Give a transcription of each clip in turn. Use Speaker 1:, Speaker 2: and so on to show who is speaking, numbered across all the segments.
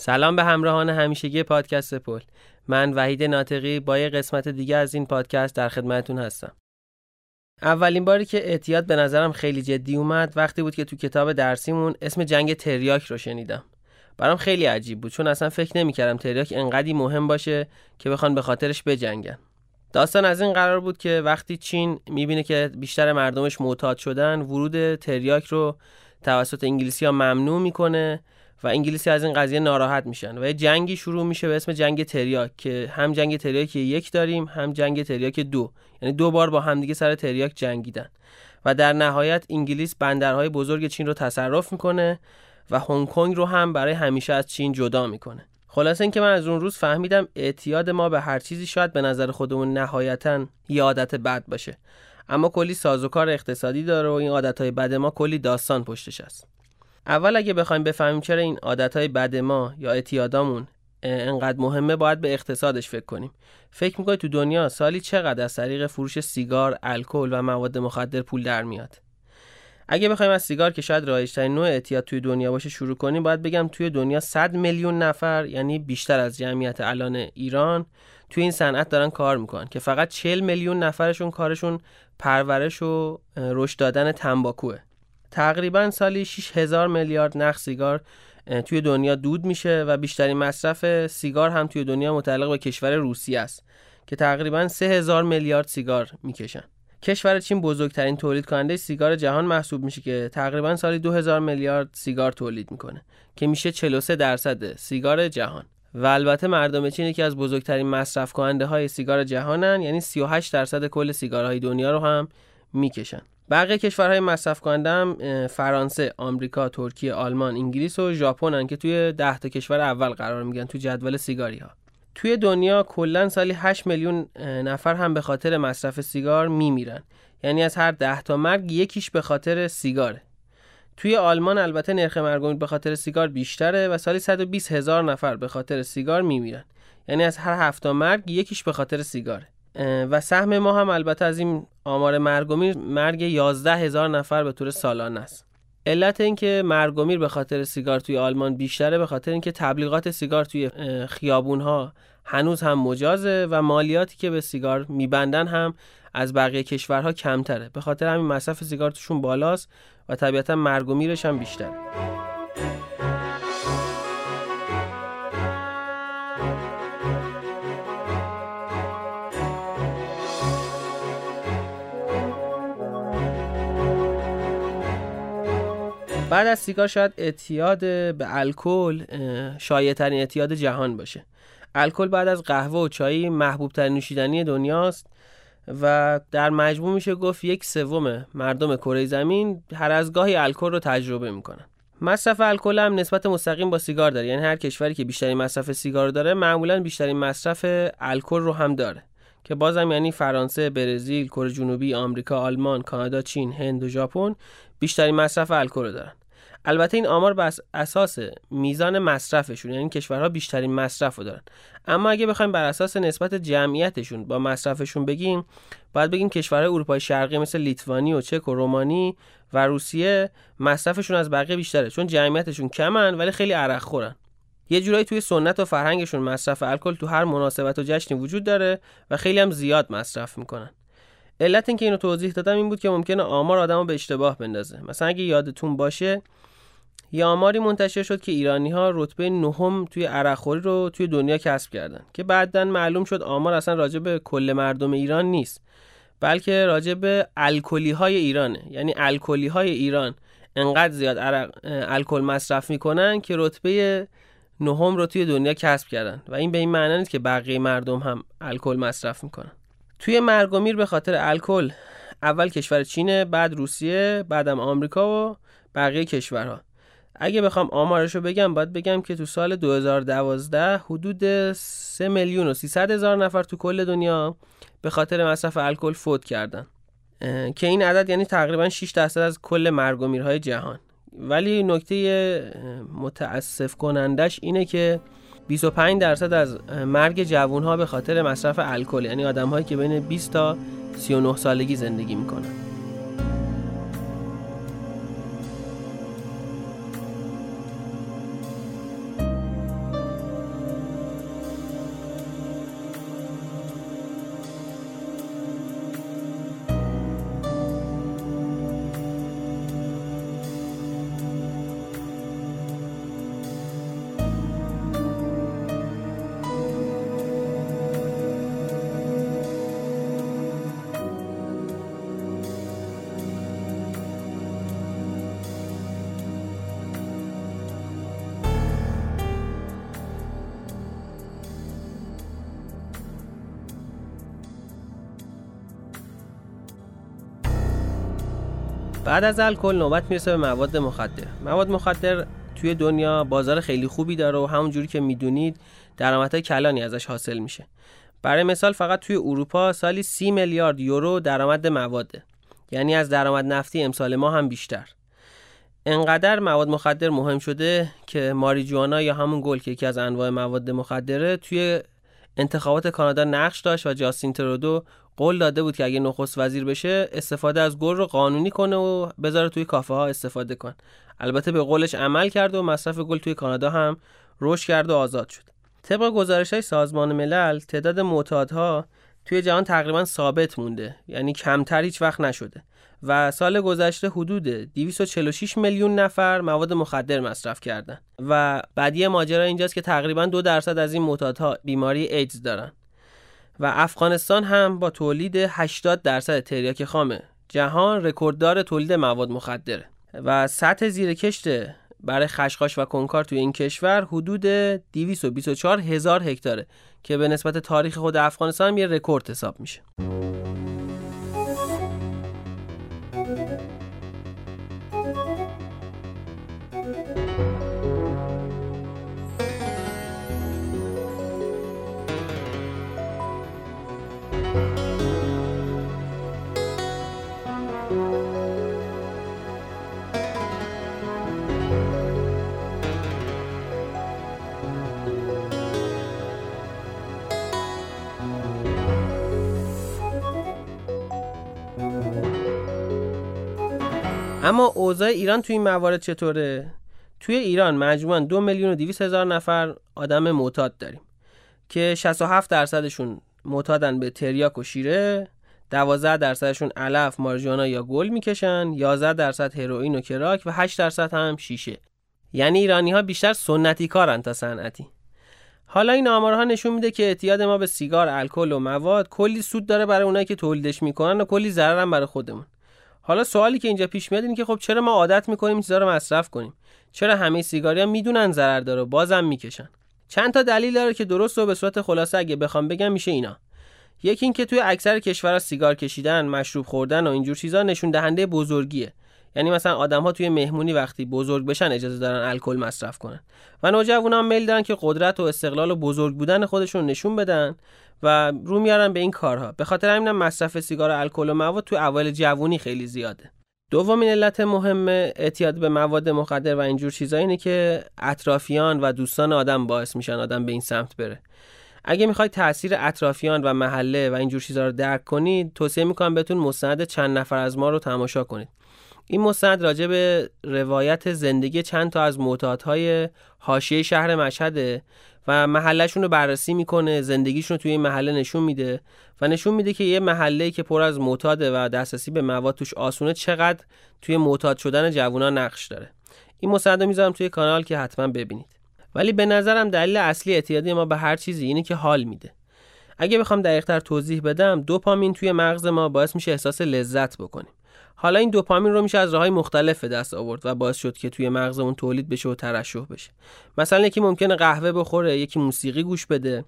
Speaker 1: سلام به همراهان همیشگی پادکست پل. من وحید ناطقی با یه قسمت دیگه از این پادکست در خدمتون هستم. اولین باری که اعتیاد به نظرم خیلی جدی اومد وقتی بود که تو کتاب درسیمون اسم جنگ تریاک رو شنیدم. برام خیلی عجیب بود چون اصلا فکر نمی‌کردم تریاک انقدی مهم باشه که بخوان به خاطرش بجنگن. داستان از این قرار بود که وقتی چین می‌بینه که بیشتر مردمش معتاد شدن ورود تریاک رو توسط انگلیسی ها ممنوع می‌کنه. و انگلیسی از این قضیه ناراحت میشن و یه جنگی شروع میشه به اسم جنگ تریاک که هم جنگ تریاک یک داریم هم جنگ تریاک دو. یعنی دو بار با همدیگه سر تریاک جنگیدن. و در نهایت انگلیس بندرهای بزرگ چین رو تصرف می‌کنه و هنگ کنگ رو هم برای همیشه از چین جدا می‌کنه. خلاصه اینکه من از اون روز فهمیدم اعتیاد ما به هر چیزی شاید به نظر خودمون نهایتا یه عادت بد باشه. اما کلی سازوکار اقتصادی داره و این عادتهای بد ما کلی داستان پشتش است. اول اگه بخوایم بفهمیم چرا این عادتهای بد ما یا اعتیادامون انقدر مهمه باید به اقتصادش فکر کنیم. فکر می‌کنید تو دنیا سالی چقدر از طریق فروش سیگار، الکل و مواد مخدر پول در میاد؟ اگه بخوایم از سیگار که شاید رایجترین نوع اعتیاد توی دنیا باشه شروع کنیم باید بگم توی دنیا 100 میلیون نفر یعنی بیشتر از جمعیت الان ایران توی این صنعت دارن کار می‌کنن که فقط 40 میلیون نفرشون کارشون پرورش و رشد دادن تنباکوه. تقریبا سالی 6000 میلیارد نخ سیگار توی دنیا دود میشه و بیشترین مصرف سیگار هم توی دنیا متعلق به کشور روسیه است که تقریبا 3000 میلیارد سیگار می‌کشن. کشور چین بزرگترین تولید کننده سیگار جهان محسوب میشه که تقریبا سالی 2000 میلیارد سیگار تولید می‌کنه که میشه 43 درصد سیگار جهان. و البته مردم چین یکی از بزرگترین مصرف کننده های سیگار جهانن یعنی 38 درصد کل سیگارهای دنیا رو هم می‌کشن. بقیه کشورهای مصرف کننده هم فرانسه، آمریکا، ترکیه، آلمان، انگلیس و ژاپن که توی 10 تا کشور اول قرار میگن تو جدول سیگاری ها. توی دنیا کلا سالی 8 میلیون نفر هم به خاطر مصرف سیگار میمیرن. یعنی از هر 10 تا مرگ یکیش به خاطر سیگاره. توی آلمان البته نرخ مرگ به خاطر سیگار بیشتره و سالی 120 هزار نفر به خاطر سیگار میمیرن. یعنی از هر هفت تا مرگ یکیش به خاطر سیگاره. و سهم ما هم البته از این آمار مرگومیر مرگ 11 هزار نفر به طور سالانه است. علت اینکه مرگومیر به خاطر سیگار توی آلمان بیشتره به خاطر اینکه تبلیغات سیگار توی خیابون ها هنوز هم مجازه و مالیاتی که به سیگار میبندن هم از بقیه کشورها کمتره. به خاطر همین مصرف سیگار توشون بالاست و طبیعتا مرگومیرش هم بیشتره. بعد از سیگار شاید اعتیاد به الکل شایع‌ترین اعتیاد جهان باشه. الکل بعد از قهوه و چای محبوب ترین نوشیدنی دنیاست و در مجموع میشه گفت یک سوم مردم کره زمین هر از گاهی الکل رو تجربه می‌کنن. مصرف الکل هم نسبت مستقیم با سیگار داره. یعنی هر کشوری که بیشترین مصرف سیگار داره معمولا بیشترین مصرف الکل رو هم داره. که بازم یعنی فرانسه، برزیل، کره جنوبی، آمریکا، آلمان، کانادا، چین، هند و ژاپن بیشترین مصرف الکل رو دارن. البته این آمار بر اساس میزان مصرفشون یعنی کشورها بیشترین مصرف رو دارن اما اگه بخوایم بر اساس نسبت جمعیتشون با مصرفشون بگیم باید بگیم کشورهای اروپای شرقی مثل لیتوانی و چک و رومانی و روسیه مصرفشون از بقیه بیشتره چون جمعیتشون کمن ولی خیلی عرق خورن یه جورایی توی سنت و فرهنگشون مصرف الکل تو هر مناسبت و جشنی وجود داره و خیلی هم زیاد مصرف می‌کنن. علت اینکه اینو توضیح دادم این بود که ممکنه آمار آدمو به اشتباه بندازه. مثلا اگه یادتون باشه یه آماری منتشر شد که ایرانی ها رتبه نهم توی عرقخوری رو توی دنیا کسب کردن که بعدا معلوم شد آمار اصلا راجع به کل مردم ایران نیست بلکه راجع به الکلی های ایرانه. یعنی الکلی های ایران انقدر زیاد الکل مصرف می‌کنن که رتبه نهم رو توی دنیا کسب کردن و این به این معنی نیست که بقیه مردم هم الکل مصرف می‌کنن. توی مرگ و میر به خاطر الکل اول کشور چینه بعد روسیه بعدم آمریکا و بقیه کشورها. اگه بخوام آمارش رو بگم باید بگم که تو سال 2012 حدود 3 میلیون و 300 هزار نفر تو کل دنیا به خاطر مصرف الکل فوت کردن. که این عدد یعنی تقریبا 6 درصد از کل مرگ و میرهای جهان. ولی نکته متاسف کنندش اینه که 25 درصد از مرگ جوون ها به خاطر مصرف الکل یعنی آدم هایی که بین 20 تا 39 سالگی زندگی می‌کنن. بعد از الکل نوبت می‌رسه به مواد مخدر. مواد مخدر توی دنیا بازار خیلی خوبی داره و همون جوری که می‌دونید درآمدهای کلانی ازش حاصل میشه. برای مثال فقط توی اروپا سالی سی میلیارد یورو درآمد مواده. یعنی از درآمد نفتی امسال ما هم بیشتر. انقدر مواد مخدر مهم شده که ماریجوانا یا همون گل که یکی از انواع مواد مخدره توی انتخابات کانادا نقش داشت و جاستین ترودو قول داده بود که اگه نخست وزیر بشه استفاده از گل رو قانونی کنه و بذاره توی کافه ها استفاده کن. البته به قولش عمل کرد و مصرف گل توی کانادا هم رشد کرد و آزاد شد. طبق گزارش های سازمان ملل تعداد معتادها توی جهان تقریبا ثابت مونده. یعنی کمتر هیچ وقت نشده. و سال گذشته حدود 246 میلیون نفر مواد مخدر مصرف کردن. و بعدی ماجرا اینجاست که تقریبا دو درصد از این معتادها بیماری ایدز دارن. و افغانستان هم با تولید 80 درصد تریاک خام جهان رکورددار تولید مواد مخدره و سطح زیر کشت برای خشخاش و کنکار توی این کشور حدود 224 هزار هکتاره که به نسبت تاریخ خود افغانستان هم یه رکورد حساب میشه. اما اوضاع ایران توی این موارد چطوره؟ توی ایران مجموعا دو میلیون و دیویس هزار نفر آدم معتاد داریم که 67 درصدشون معتادن به تریاک و شیره 12 درصدشون علف، مارجوانا یا گل می‌کشن 11 درصد هروئین و کراک و 8 درصد هم شیشه. یعنی ایرانی ها بیشتر سنتی کارن تا صنعتی. حالا این آمارها نشون میده که اعتیاد ما به سیگار، الکل و مواد کلی سود داره برای اونایی که تولیدش می‌کنن و کلی ضرر هم برای خودمون. حالا سوالی که اینجا پیش میاد اینه که خب چرا ما عادت می‌کنیم چیزا رو مصرف کنیم؟ چرا همه سیگاری ها می‌دونن ضرر داره بازم می‌کشن؟ چند تا دلیل داره که درست و به صورت خلاصه اگه بخوام بگم میشه اینا. یکی اینکه توی اکثر کشورها سیگار کشیدن مشروب خوردن و اینجور چیزا نشون دهنده بزرگیه. یعنی مثلا آدم ها توی مهمونی وقتی بزرگ بشن اجازه دارن الکل مصرف کنن. و نوجوانا میل دارن که قدرت و استقلال و بزرگ بودن خودشون نشون بدن و رو میارن به این کارها. به خاطر همینم مصرف سیگار الکل و مواد تو اول جوونی خیلی زیاده. دومین علت مهم اعتیاد به مواد مخدر و اینجور چیزا اینه که اطرافیان و دوستان آدم باعث میشن آدم به این سمت بره. اگه می‌خواید تاثیر اطرافیان و محله و اینجور چیزا رو درک کنید توصیه می‌کنم بهتون مستند چند نفر از ما رو تماشا کنید. این مستند راجع به روایت زندگی چند تا از معتادهای حاشیه شهر مشهده و محلشون رو بررسی می‌کنه زندگیشون رو توی این محله نشون میده و نشون میده که یه محله که پر از معتاده و دسترسی به مواد توش آسونه چقدر توی معتاد شدن جوونا نقش داره. این رو می‌ذارم توی کانال که حتما ببینید. ولی به نظرم دلیل اصلی اعتیادی ما به هر چیزی اینه که حال میده. اگه بخوام دقیقتر توضیح بدم دوپامین توی مغز ما باعث میشه احساس لذت بکنیم. حالا این دوپامین رو میشه از راههای مختلف دست آورد و باعث شد که توی مغزمون تولید بشه و ترشح بشه. مثلا یکی ممکنه قهوه بخوره یکی موسیقی گوش بده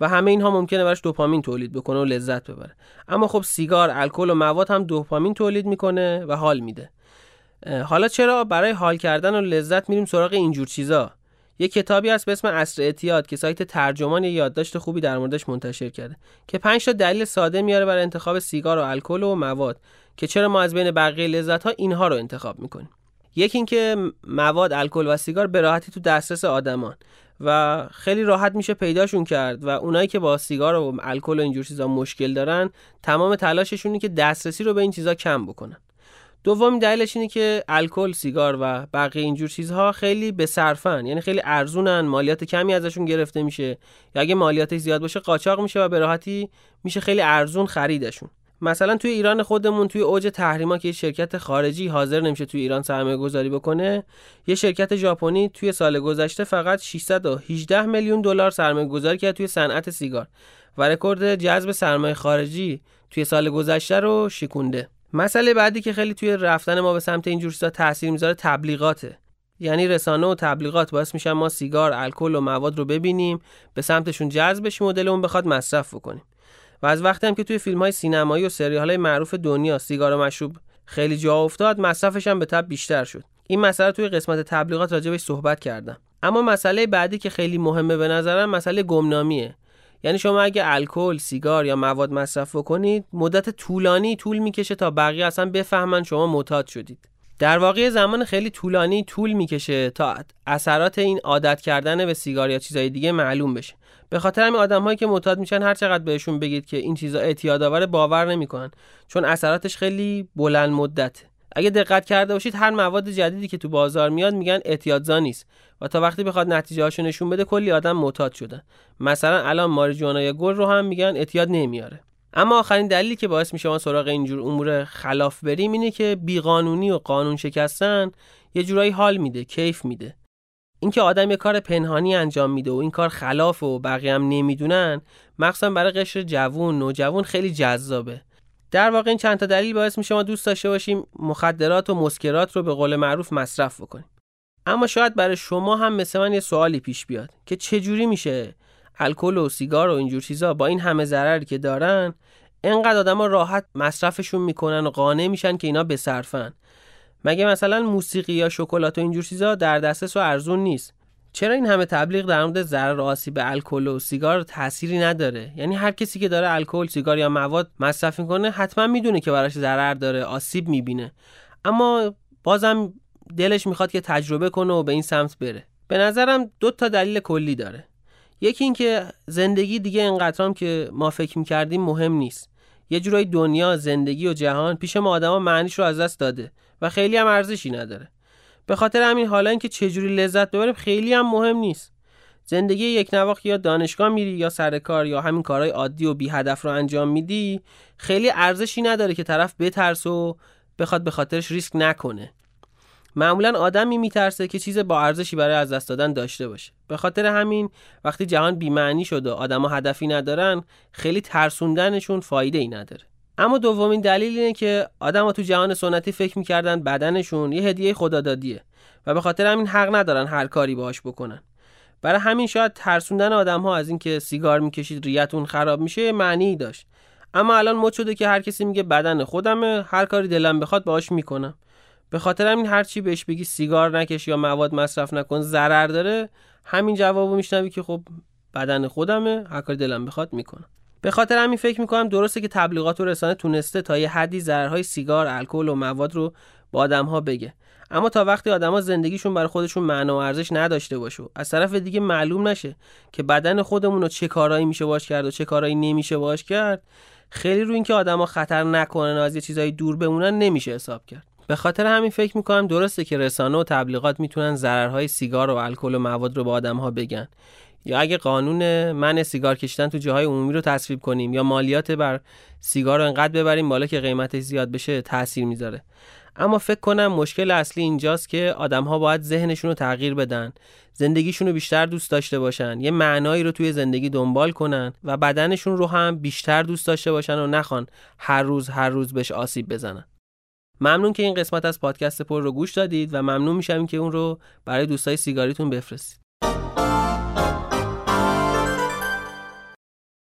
Speaker 1: و همه اینها ممکنه براش دوپامین تولید بکنه و لذت ببره. اما خب سیگار الکل و مواد هم دوپامین تولید می‌کنه و حال میده. حالا چرا برای حال کردن و لذت میریم سراغ اینجور چیزا؟ یه کتابی هست به اسم اصر اعتیاد که سایت ترجمان یادداشت خوبی در موردش منتشر کرده که 5 تا دلیل ساده میاره برای انتخاب سیگار و الکل و مواد. که چرا ما از بین بقیه لذت ها اینها رو انتخاب می‌کنیم. یکی اینکه مواد الکل و سیگار به راحتی تو دسترس آدمان و خیلی راحت میشه پیداشون کرد و اونایی که با سیگار و الکل و اینجور چیزا مشکل دارن تمام تلاششونه که دسترسی رو به این چیزا کم بکنن. دومین دلیلش اینه که الکل، سیگار و بقیه اینجور چیزها خیلی به صرفن یعنی خیلی ارزونن، مالیات کمی ازشون گرفته میشه. یا اگه مالیاتش زیاد باشه قاچاق میشه و به راحتی میشه خیلی ارزون خریدشون. مثلا توی ایران خودمون توی اوج تحریما که یه شرکت خارجی حاضر نمیشه توی ایران سرمایه گذاری بکنه یه شرکت ژاپنی توی سال گذشته فقط 618 میلیون دلار سرمایه گذاری کرد توی صنعت سیگار و رکورد جذب سرمایه خارجی توی سال گذشته رو شکونده مسئله بعدی که خیلی توی رفتن ما به سمت این جور تاثیر می‌ذاره تبلیغاته یعنی رسانه و تبلیغات باعث میشن ما سیگار، الکل و مواد رو ببینیم، به سمتشون جذب بشیم و دلمون بخواد مصرف بکنیم. و از وقتی هم که توی فیلم های سینمایی و سریال های معروف دنیا سیگار و مشروب خیلی جا افتاد مصرفش هم به تب بیشتر شد. این مسئله توی قسمت تبلیغات راجبش صحبت کردم. اما مسئله بعدی که خیلی مهمه به نظرم مسئله گمنامیه. یعنی شما اگه الکل، سیگار یا مواد مصرف کنید مدت طولانی طول می‌کشه تا بقیه اصلا بفهمن شما معتاد شدید. در واقع زمان خیلی طولانی طول می‌کشه تا اثرات این عادت کردن به سیگار یا چیزای دیگه معلوم بشه. به خاطر همین آدمهایی که معتاد میشن هر چقدر بهشون بگید که این چیزا اعتیاد آور باور نمی‌کنن. چون اثراتش خیلی بلند مدته اگه دقت کرده باشید هر مواد جدیدی که تو بازار میاد میگن اعتیادزا نیست. و تا وقتی بخواد نتیجه هاشو نشون بده کلی آدم معتاد شدن مثلا الان ماریجوانا یا گل رو هم میگن اعتیاد نمیاره. اما آخرین دلیلی که باعث میشه ما سراغ اینجور امور خلاف بریم اینه که بیقانونی و قانون شکستن یه جورایی حال میده کیف میده. اینکه آدم یه کار پنهانی انجام میده و این کار خلاف و بقیه هم نمی‌دونن مخصوصا برای قشر جوون نوجوان خیلی جذابه. در واقع این چند تا دلیل باعث میشه ما دوست داشته باشیم مخدرات و مسکرات رو به قول معروف مصرف بکنیم. اما شاید برای شما هم مثل من یه سوالی پیش بیاد که چجوری میشه الکل و سیگار و اینجور چیزا با این همه ضرری که دارن انقدر آدما راحت مصرفشون می‌کنن و قانع میشن که اینا بصرفن؟ مگه مثلا موسیقی یا شکلات و اینجور چیزا در دسترس و ارزون نیست؟ چرا این همه تبلیغ در مورد ضرر آسیب الکل و سیگار تأثیری نداره؟ یعنی هر کسی که داره الکل سیگار یا مواد مصرف می‌کنه حتما می‌دونه که براش ضرر داره آسیب می‌بینه. اما بازم دلش می‌خواد که تجربه کنه و به این سمت بره. به نظرم دو تا دلیل کلی داره. یکی اینکه زندگی دیگه انقدرام که ما فکر می‌کردیم مهم نیست. یه جورایی دنیا زندگی و جهان پیش ما آدما معنیش رو از دست داده و خیلی هم ارزشی نداره. به خاطر همین حالا اینکه چجوری لذت ببریم خیلی هم مهم نیست. زندگی یک نواخت یا دانشگاه میری یا سر کار یا همین کارهای عادی و بی هدف رو انجام میدی خیلی ارزشی نداره که طرف بترس و بخواد به خاطرش ریسک نکنه. معمولا آدمی میترسه که چیز با ارزشی برای از دست دادن داشته باشه. به خاطر همین وقتی جهان بیمعنی شد و آدما هدفی ندارن خیلی ترسوندنشون فایده ای نداره. اما دومین دلیل اینه که آدما تو جهان سنتی فکر می‌کردن بدنشون یه هدیه خدادادیه و به خاطر همین حق ندارن هر کاری باهاش بکنن. برای همین شاید ترسوندن آدم ها از اینکه سیگار می‌کشید ریتون خراب میشه معنی داشت. اما الان مد شده که هر کسی میگه بدن خودمه هر کاری دلم بخواد باهاش می‌کنم. به خاطر همین هر چی بهش بگی سیگار نکش یا مواد مصرف نکن ضرر داره. همین جوابو میشنوی که خب بدن خودمه هر کاری دلم بخواد می‌کنم. به خاطر همین فکر می‌کنم درسته که تبلیغات و رسانه تونسته تا یه حدی ضررهای سیگار، الکل و مواد رو با آدم ها بگه. اما تا وقتی آدما زندگیشون برای خودشون معنا و ارزش نداشته باشه از طرف دیگه معلوم نشه که بدن خودمون رو چه کارایی میشه باش کرد و چه کارایی نمیشه باش کرد خیلی رو اینکه آدما خطر نکنن از یه دور بمونن نمیشه حساب کرد. به خاطر همین فکر می‌کنم درسته که رسانه و تبلیغات می‌تونن ضررهای سیگار و الکل و مواد رو به آدم ها بگن. یا اگه قانون من سیگار کشیدن تو جاهای عمومی رو تصویب کنیم یا مالیات بر سیگار رو انقدر ببریم بالا که قیمتش زیاد بشه تاثیر می‌ذاره. اما فکر کنم مشکل اصلی اینجاست که آدم ها باید ذهنشون رو تغییر بدن زندگیشون رو بیشتر دوست داشته باشن یه معنایی رو توی زندگی دنبال کنن و بدنشون رو هم بیشتر دوست داشته باشن و نخوان هر روز هر روز بهش آسیب بزنن. ممنون که این قسمت از پادکست پر رو گوش دادید و ممنون میشم که اون رو برای دوستای سیگاریتون بفرستید.